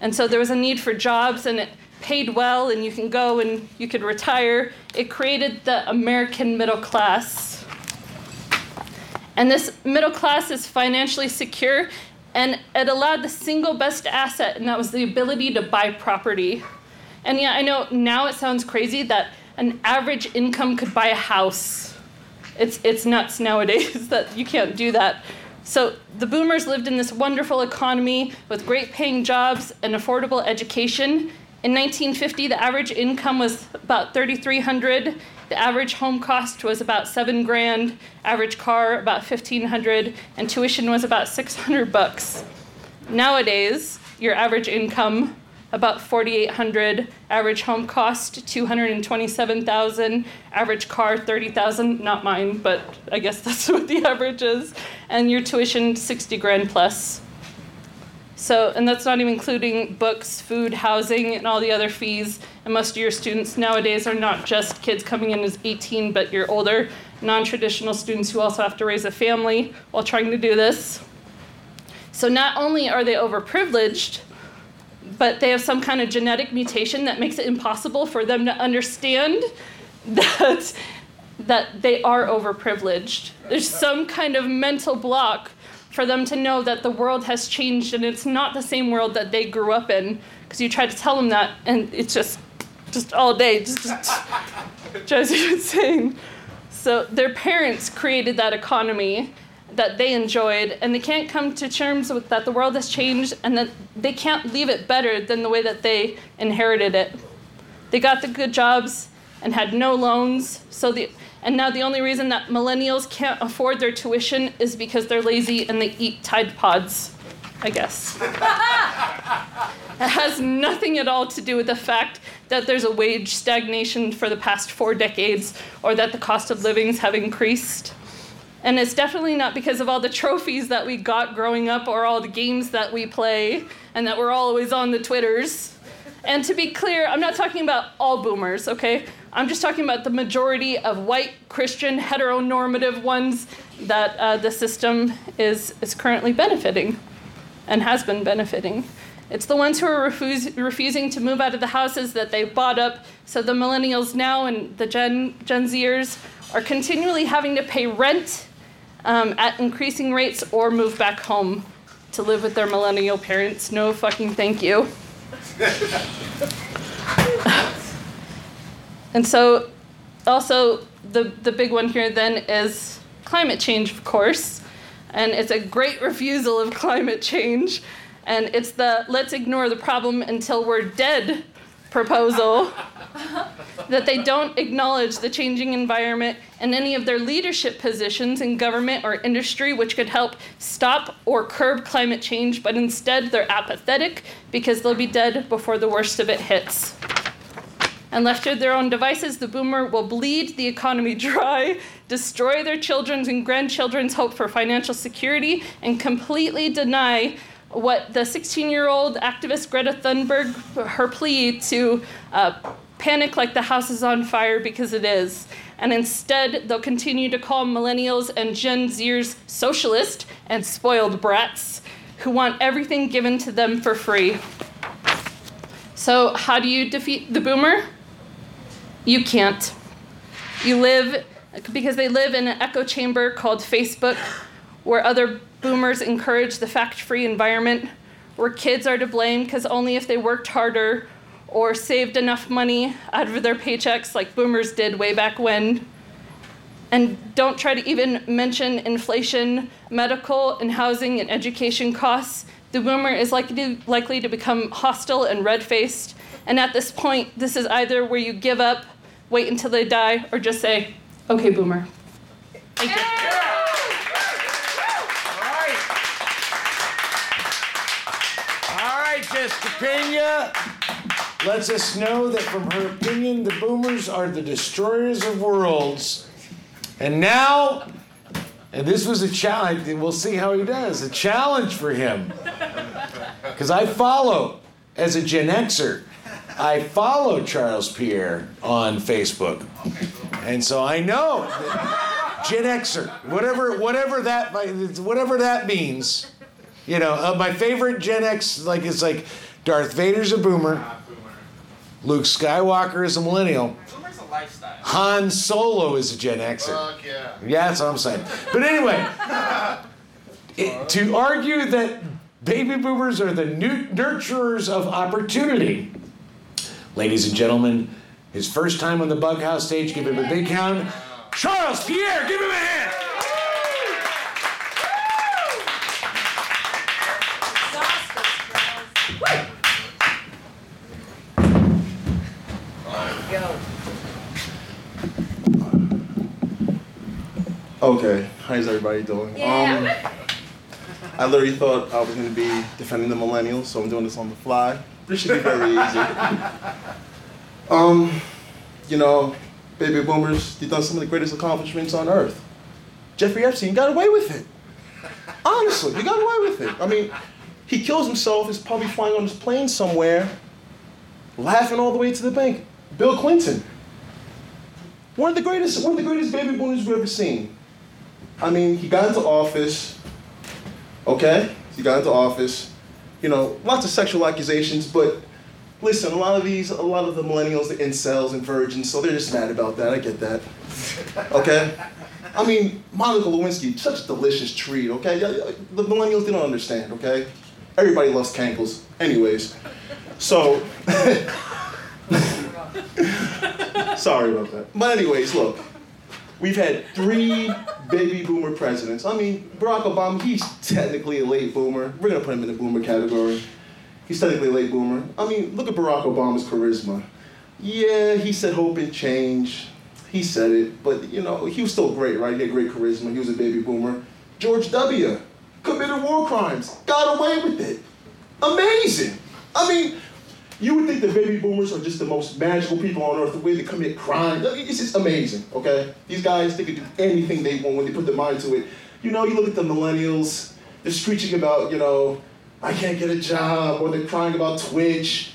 And so there was a need for jobs, and it paid well, and you can go and you could retire. It created the American middle class. And this middle class is financially secure and it allowed the single best asset, and that was the ability to buy property. And yeah, I know now it sounds crazy that an average income could buy a house. It's, it's nuts nowadays that you can't do that. So the boomers lived in this wonderful economy with great paying jobs and affordable education. In 1950, the average income was about 3,300. The average home cost was about seven grand, average car about 1500, and tuition was about 600 bucks. Nowadays, your average income about 4800 average home cost 227000 average car 30000 not mine but i guess that's what the average is. And your tuition 60 grand plus. So, and that's not even including books, food, housing, and all the other fees. And most of your students nowadays are not just kids coming in as 18, but you're older, non traditional students who also have to raise a family while trying to do this. So, not only are they overprivileged, but they have some kind of genetic mutation that makes it impossible for them to understand that, that they are overprivileged. There's some kind of mental block for them to know that the world has changed and it's not the same world that they grew up in because you try to tell them that and it's just just all day just, just drives you insane so their parents created that economy that they enjoyed and they can't come to terms with that the world has changed and that they can't leave it better than the way that they inherited it they got the good jobs and had no loans so the and now the only reason that millennials can't afford their tuition is because they're lazy and they eat Tide Pods, I guess. it has nothing at all to do with the fact that there's a wage stagnation for the past four decades or that the cost of livings have increased. And it's definitely not because of all the trophies that we got growing up or all the games that we play and that we're always on the Twitters. And to be clear, I'm not talking about all boomers, okay? I'm just talking about the majority of white, Christian, heteronormative ones that uh, the system is, is currently benefiting and has been benefiting. It's the ones who are refuse, refusing to move out of the houses that they bought up. So the millennials now and the Gen, Gen Zers are continually having to pay rent um, at increasing rates or move back home to live with their millennial parents. No fucking thank you. And so, also, the, the big one here then is climate change, of course. And it's a great refusal of climate change. And it's the let's ignore the problem until we're dead proposal that they don't acknowledge the changing environment and any of their leadership positions in government or industry which could help stop or curb climate change, but instead they're apathetic because they'll be dead before the worst of it hits. And left to their own devices, the boomer will bleed the economy dry, destroy their children's and grandchildren's hope for financial security, and completely deny what the 16 year old activist Greta Thunberg, her plea to uh, panic like the house is on fire because it is. And instead, they'll continue to call millennials and Gen Zers socialist and spoiled brats who want everything given to them for free. So, how do you defeat the boomer? You can't. You live, because they live in an echo chamber called Facebook, where other boomers encourage the fact free environment, where kids are to blame because only if they worked harder or saved enough money out of their paychecks like boomers did way back when. And don't try to even mention inflation, medical and housing and education costs. The boomer is likely to, likely to become hostile and red faced. And at this point, this is either where you give up, wait until they die, or just say, okay, boomer. Thank you. All right, Jessica Pena lets us know that from her opinion, the boomers are the destroyers of worlds. And now, and this was a challenge, we'll see how he does, a challenge for him. Because I follow, as a Gen Xer, I follow Charles Pierre on Facebook. And so I know Gen Xer, whatever, whatever that, whatever that means, you know, uh, my favorite Gen X, like, is like Darth Vader's a boomer. Luke Skywalker is a millennial. Boomer's a lifestyle. Han Solo is a Gen Xer. Fuck yeah. Yeah, that's what I'm saying. But anyway, it, to argue that baby boomers are the new nurturers of opportunity, ladies and gentlemen, his first time on the Bug House stage, give him a big hand. Charles Pierre, give him a hand. Okay, how's everybody doing? Um, I literally thought I was going to be defending the millennials, so I'm doing this on the fly. This should be very easy. Um, you know, baby boomers, they've done some of the greatest accomplishments on earth. Jeffrey Epstein got away with it. Honestly, he got away with it. I mean, he kills himself, is probably flying on his plane somewhere, laughing all the way to the bank. Bill Clinton. One of the greatest, one of the greatest baby boomers we've ever seen. I mean, he got into office, okay? He got into office. You know, lots of sexual accusations, but listen, a lot of these, a lot of the millennials, the incels and virgins, so they're just mad about that. I get that. Okay? I mean, Monica Lewinsky, such a delicious treat, okay? The millennials, they don't understand, okay? Everybody loves cankles. Anyways, so. Sorry about that. But anyways, look. We've had three baby boomer presidents. I mean, Barack Obama, he's technically a late boomer. We're gonna put him in the boomer category. He's technically a late boomer. I mean, look at Barack Obama's charisma. Yeah, he said hope and change. He said it, but you know, he was still great, right? He had great charisma. He was a baby boomer. George W. committed war crimes, got away with it. Amazing. I mean, you would think the baby boomers are just the most magical people on earth, the way they commit crime. It's just amazing, okay? These guys, they can do anything they want when they put their mind to it. You know, you look at the millennials, they're screeching about, you know, I can't get a job, or they're crying about Twitch.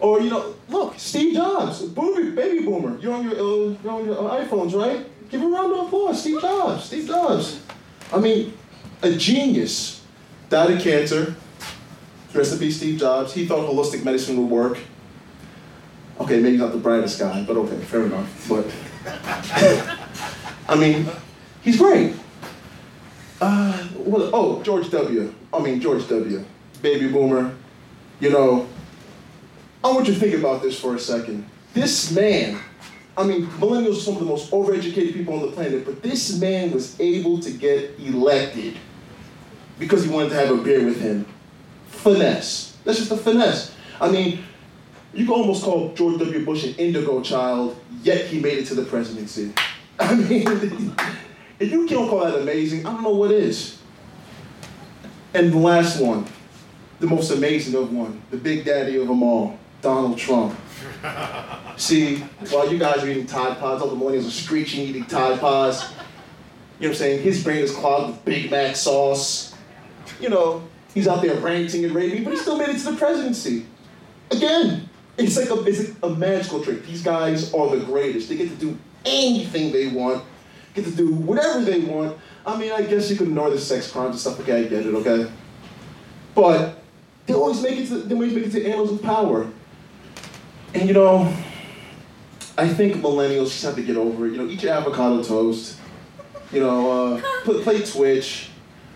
Or, you know, look, Steve Jobs, boomer, baby boomer. You're on your, uh, you're on your uh, iPhones, right? Give a round of applause, Steve Jobs, Steve Jobs. I mean, a genius. Died of cancer, Peace, Steve Jobs. He thought holistic medicine would work. Okay, maybe not the brightest guy, but okay, fair enough. But I mean, he's great. Uh, well, oh, George W. I mean, George W. Baby boomer. You know, I want you to think about this for a second. This man, I mean, millennials are some of the most overeducated people on the planet, but this man was able to get elected because he wanted to have a beer with him. Finesse. That's just the finesse. I mean, you can almost call George W. Bush an indigo child, yet he made it to the presidency. I mean, if you can't call that amazing, I don't know what is. And the last one, the most amazing of one, the big daddy of them all, Donald Trump. See, while you guys are eating Tide Pods, all the millennials are screeching eating Tide Pods. You know what I'm saying? His brain is clogged with Big Mac sauce. You know, he's out there ranting and raving, but he still made it to the presidency. Again, it's like a, it's a magical trick. These guys are the greatest. They get to do anything they want, get to do whatever they want. I mean, I guess you could ignore the sex crimes and stuff. Okay, I get it. Okay, but they always make it to they always make it to annals of power. And you know, I think millennials just have to get over it. You know, eat your avocado toast. You know, uh, play Twitch.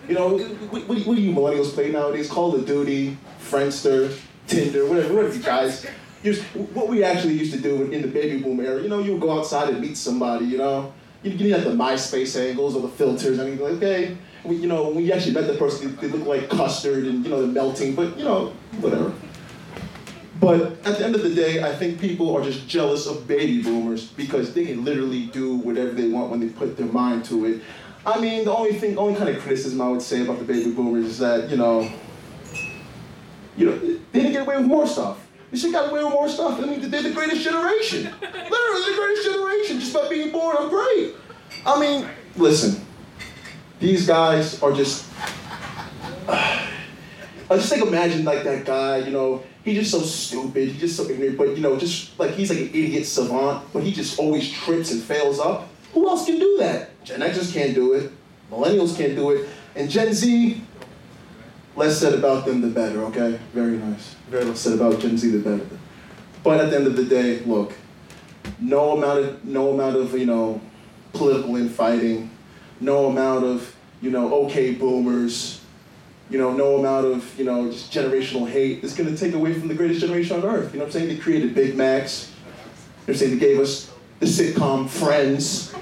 You know, what, what, what do you millennials play nowadays? Call of Duty, Friendster, Tinder, whatever, whatever you guys. Just, what we actually used to do in the baby boom era, you know, you would go outside and meet somebody, you know. You, didn't have the MySpace angles or the filters. I mean, like, okay, we, you know, when you actually met the person, they look like custard and, you know, they're melting, but, you know, whatever. But at the end of the day, I think people are just jealous of baby boomers because they can literally do whatever they want when they put their mind to it. I mean, the only thing, only kind of criticism I would say about the baby boomers is that, you know, you know, they didn't get away with more stuff. They should got away with more stuff. I mean, they're the greatest generation. Literally the greatest generation just by being born. I'm great. I mean, listen, these guys are just. I just like imagine like that guy, you know, he's just so stupid, he's just so ignorant, but you know, just like he's like an idiot savant, but he just always trips and fails up. Who else can do that? Gen Xers can't do it, millennials can't do it, and Gen Z, less said about them the better, okay? Very nice. Very less said about Gen Z the better. But at the end of the day, look, no amount of no amount of, you know, political infighting, no amount of, you know, okay boomers, you know, no amount of, you know, just generational hate is going to take away from the greatest generation on earth. You know what I'm saying? They created Big Macs. You know what I'm saying? They gave us the sitcom Friends.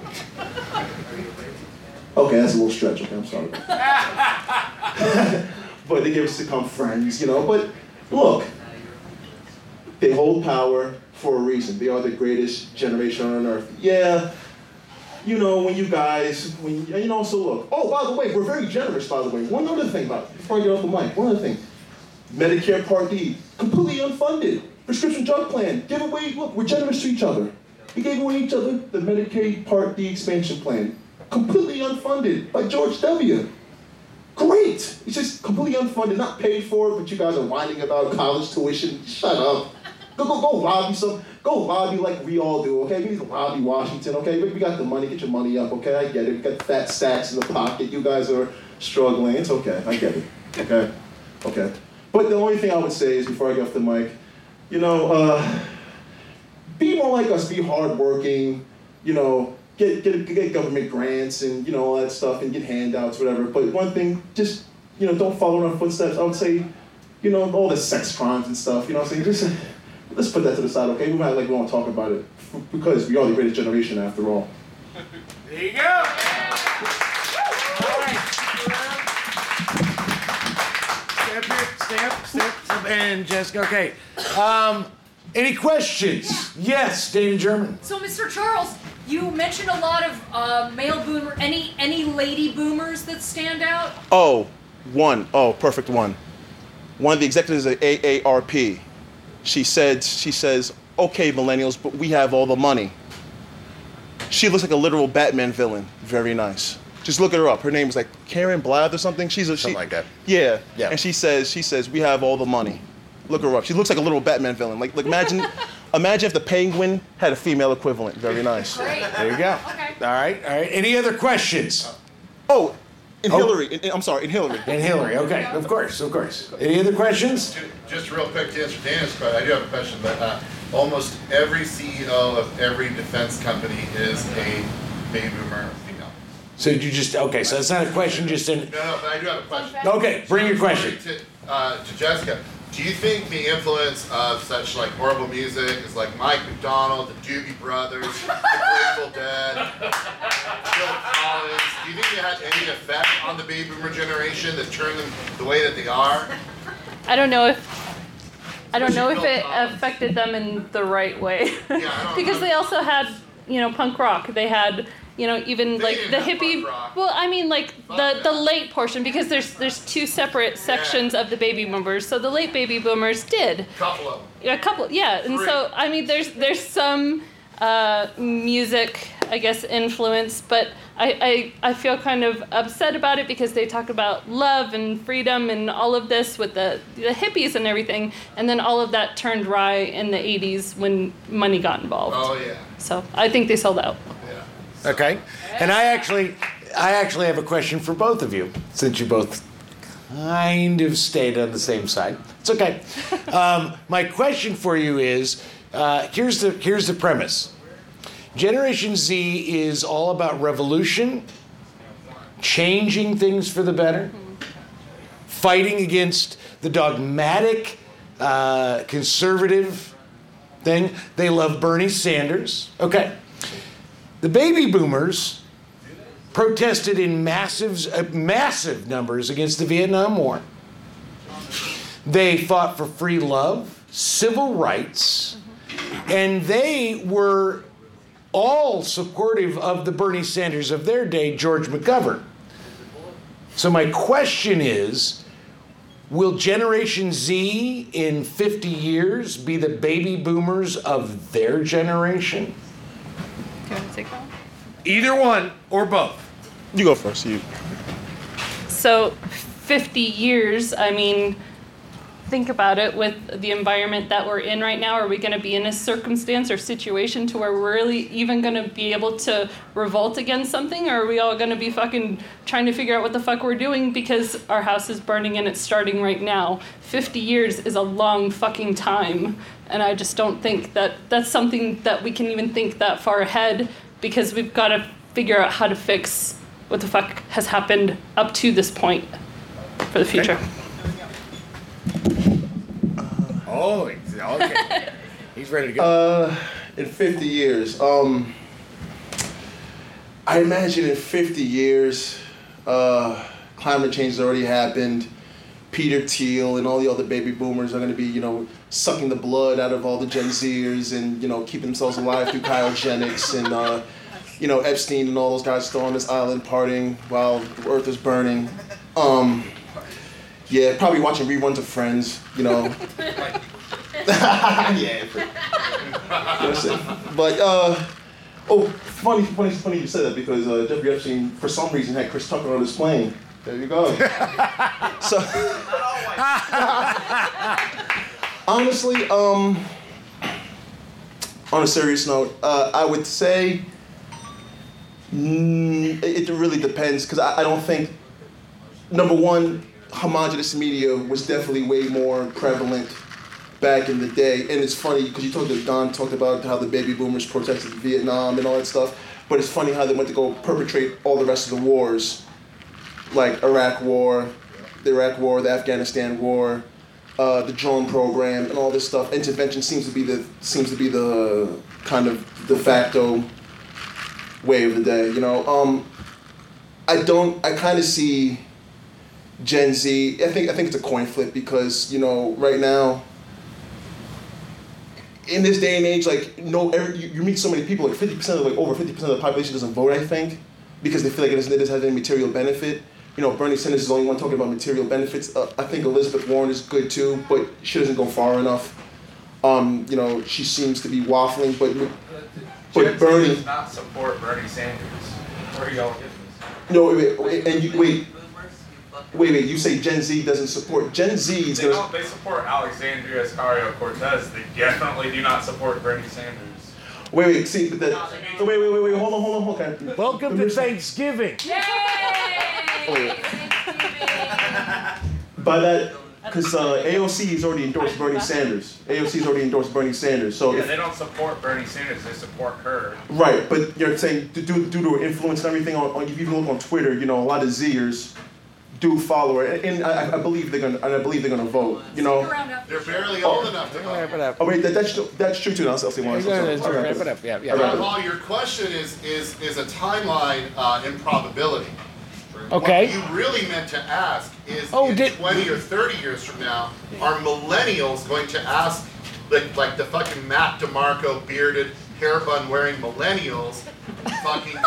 Okay, that's a little stretch. Okay, I'm sorry. but they gave us sitcom Friends, you know. But look, they hold power for a reason. They are the greatest generation on earth. Yeah, you know, when you guys, when you know, so look. Oh, by the way, we're very generous. By the way, one other thing about before I get off the mic, one other thing. Medicare Part D, completely unfunded. Prescription drug plan, give away. Look, we're generous to each other. We gave away each other the Medicaid Part D expansion plan, completely unfunded by George W. Great. It's just completely unfunded, not paid for, but you guys are whining about college tuition. Shut up. Go, go, go lobby some. Go lobby like we all do, okay? We need to lobby Washington, okay? We, we got the money. Get your money up, okay? I get it. We got fat stacks in the pocket. You guys are struggling. It's okay. I get it. Okay? Okay. But the only thing I would say is before I get off the mic, you know, uh, be more like us. Be hardworking. You know, get, get get government grants and you know all that stuff and get handouts, whatever. But one thing, just you know, don't follow in our footsteps. I would say, you know, all the sex crimes and stuff. You know, what I'm saying just let's put that to the side, okay? We might like we won't talk about it because we are the greatest generation after all. There you go. Step, step, step, step, and Jessica. Okay. Um, any questions? Yes, Dana German. So, Mr. Charles, you mentioned a lot of uh, male boomer. Any any lady boomers that stand out? Oh, one. Oh, perfect one. One of the executives at AARP. She said, she says, okay, millennials, but we have all the money. She looks like a literal Batman villain. Very nice. Just look at her up. Her name is like Karen Blath or something. She's a, Something she, like that. Yeah. Yeah. And she says, she says, we have all the money. Look her up. She looks like a little Batman villain. Like, like imagine, imagine if the Penguin had a female equivalent. Very nice. Great. There you go. Okay. All right, all right. Any other questions? Oh, in Oh. Hillary. in- in- I'm sorry, in Hillary. And Hillary. Okay, of course, of course. Any other questions? Ju- Just real quick to answer Dana's question, I do have a question, but uh, almost every CEO of every defense company is a baby boomer female. So you just okay? So that's not a question, just an No, no, but I do have a question. okay. Bring your question. To, uh, to Jessica, do you think the influence of such like horrible music is like Mike McDonald, the Doobie Brothers, the Grateful Dead, Phil Collins? Do you think it had any effect on the baby boomer generation that turned them the way that they are? I don't know if I don't know if it affected them in the right way Yeah, because know. they also had you know punk rock. They had you know, even like the hippie. Well, I mean, like the the late portion because there's there's two separate sections of the baby boomers. So the late baby boomers did Couple of them. a couple, yeah. And so I mean, there's there's some uh, music, I guess, influence, but I, I I feel kind of upset about it because they talk about love and freedom and all of this with the the hippies and everything, and then all of that turned wry in the '80s when money got involved. Oh yeah. So I think they sold out. Okay. And I actually, I actually have a question for both of you, since you both kind of stayed on the same side. It's okay. Um, my question for you is, uh, here's the here's the premise. Generation Z is all about revolution, changing things for the better, fighting against the dogmatic, uh, conservative thing. They love Bernie Sanders. Okay. The baby boomers protested in massive, uh, massive numbers against the Vietnam War. They fought for free love, civil rights, and they were all supportive of the Bernie Sanders of their day, George McGovern. So, my question is Will Generation Z in 50 years be the baby boomers of their generation? Do you want to take that one? Either one or both. You go first. You. So, 50 years, I mean, think about it with the environment that we're in right now. Are we going to be in a circumstance or situation to where we're really even going to be able to revolt against something? Or are we all going to be fucking trying to figure out what the fuck we're doing because our house is burning and it's starting right now? 50 years is a long fucking time. And I just don't think that that's something that we can even think that far ahead because we've got to figure out how to fix what the fuck has happened up to this point for the future. Oh, okay. He's ready to go. Uh, in 50 years, um, I imagine in 50 years, uh, climate change has already happened. Peter Thiel and all the other baby boomers are going to be, you know, sucking the blood out of all the Gen Zers and, you know, keeping themselves alive through cryogenics and, uh, you know, Epstein and all those guys still on this island partying while the earth is burning. Um, yeah, probably watching reruns of Friends, you know. yeah. Listen, but uh, oh, funny, funny, funny you said that because uh, Jeffrey Epstein, for some reason, had Chris Tucker on his plane. There you go. so, honestly, um, on a serious note, uh, I would say mm, it, it really depends because I, I don't think number one, homogenous media was definitely way more prevalent back in the day. And it's funny because you talked to Don talked about how the baby boomers protested Vietnam and all that stuff. But it's funny how they went to go perpetrate all the rest of the wars, like Iraq War, the Iraq War, the Afghanistan War, uh, the drone program, and all this stuff. Intervention seems to be the seems to be the kind of de facto way of the day. You know, um, I don't. I kind of see Gen Z. I think I think it's a coin flip because you know right now. In this day and age, like no, every, you, you meet so many people. Like fifty percent of like over fifty percent of the population doesn't vote. I think because they feel like it doesn't, it doesn't have any material benefit. You know, Bernie Sanders is the only one talking about material benefits. Uh, I think Elizabeth Warren is good too, but she doesn't go far enough. Um, you know, she seems to be waffling, but but Gen Bernie. does not support Bernie Sanders. Where are y'all getting this? No, wait, wait, and you wait. Wait, wait. You say Gen Z doesn't support Gen Z is They gonna. don't. They support Alexandria Ocasio-Cortez. They definitely do not support Bernie Sanders. Wait, wait. See, but that. Wait, wait, wait, wait. Hold on, hold on, hold on. Welcome to Thanksgiving. Yay! Wait. By that, because uh, AOC has already endorsed Bernie Sanders. AOC has already endorsed Bernie Sanders. So yeah, if they don't support Bernie Sanders. They support her. Right, but you're saying due, due to her influence and everything on, on if you look on Twitter, you know, a lot of Zers do follow her, and, and I, I believe they're gonna, and I believe they're gonna vote. You know. They're barely old enough to vote. Oh wait, that, that's that's true too. I'll say one. Yeah, that's true. Wrap it up. Yeah, yeah. All right. Paul, your question is is is a timeline uh, improbability. Okay. What you really meant to ask is Oh, in did- 20 or 30 years from now, are millennials going to ask like, like the fucking Mac DeMarco bearded hair bun wearing millennials fucking to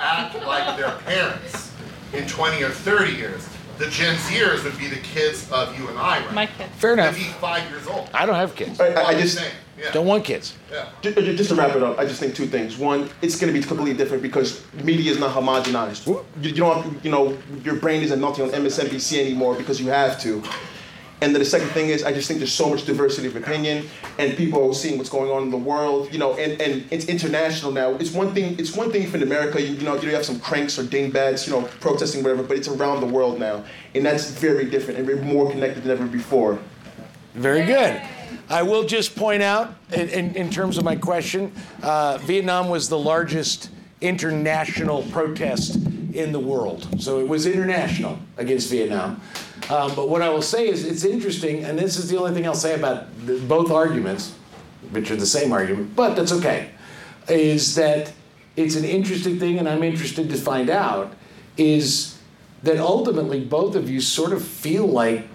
act like their parents in 20 or 30 years. The Gen Zers would be the kids of you and I, right? My kid. Fair enough. They'd be five years old. I don't have kids. I, I- I just, yeah. Don't want kids. Yeah. Ju- uh, ju- Just to wrap it up, I just think two things. One, it's going to be completely different because media is not homogenized. You, you don't, have, you know, your brain isn't melting on MSNBC anymore because you have to. And then the second thing is, I just think there's so much diversity of opinion, and people are seeing what's going on in the world. You know, and, and it's international now. It's one thing. It's one thing in America. You, you know, you have some cranks or dingbats, you know, protesting whatever, but it's around the world now, and that's very different and we're more connected than ever before. Very good. I will just point out, in, in, in terms of my question, uh, Vietnam was the largest international protest in the world. So it was international against Vietnam. Um, but what I will say is it's interesting, and this is the only thing I'll say about both arguments, which are the same argument, but that's okay, is that it's an interesting thing, and I'm interested to find out, is that ultimately both of you sort of feel like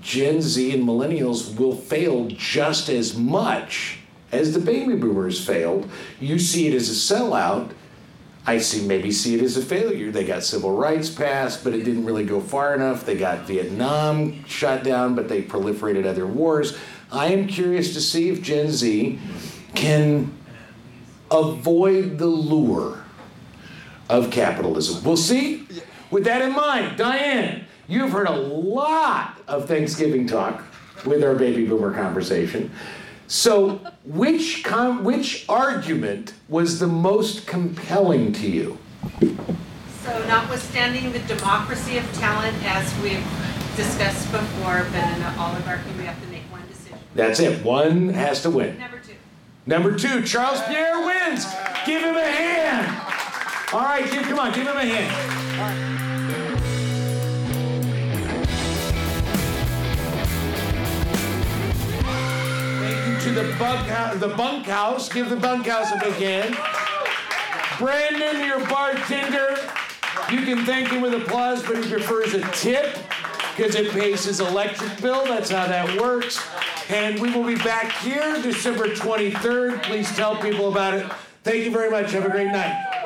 Gen Z and millennials will fail just as much as the baby boomers failed. You see it as a sellout. I see maybe see it as a failure. They got civil rights passed, but it didn't really go far enough. They got Vietnam shut down, but they proliferated other wars. I am curious to see if Gen Z can avoid the lure of capitalism. We'll see. With that in mind, Diane, you've heard a lot of Thanksgiving talk with our baby boomer conversation. So, which com- which argument was the most compelling to you? So notwithstanding the democracy of talent, as we've discussed before, but in an oligarchy, we have to make one decision. That's it. One has to win. Number two. Number two, Charles Pierre wins. Give him a hand. All right, give, come on, give him a hand. The bunkhouse. The bunkhouse. Give the bunkhouse a big hand. Brandon, your bartender. You can thank him with applause, but he prefers a tip because it pays his electric bill. That's how that works. And we will be back here December 23rd. Please tell people about it. Thank you very much. Have a great night.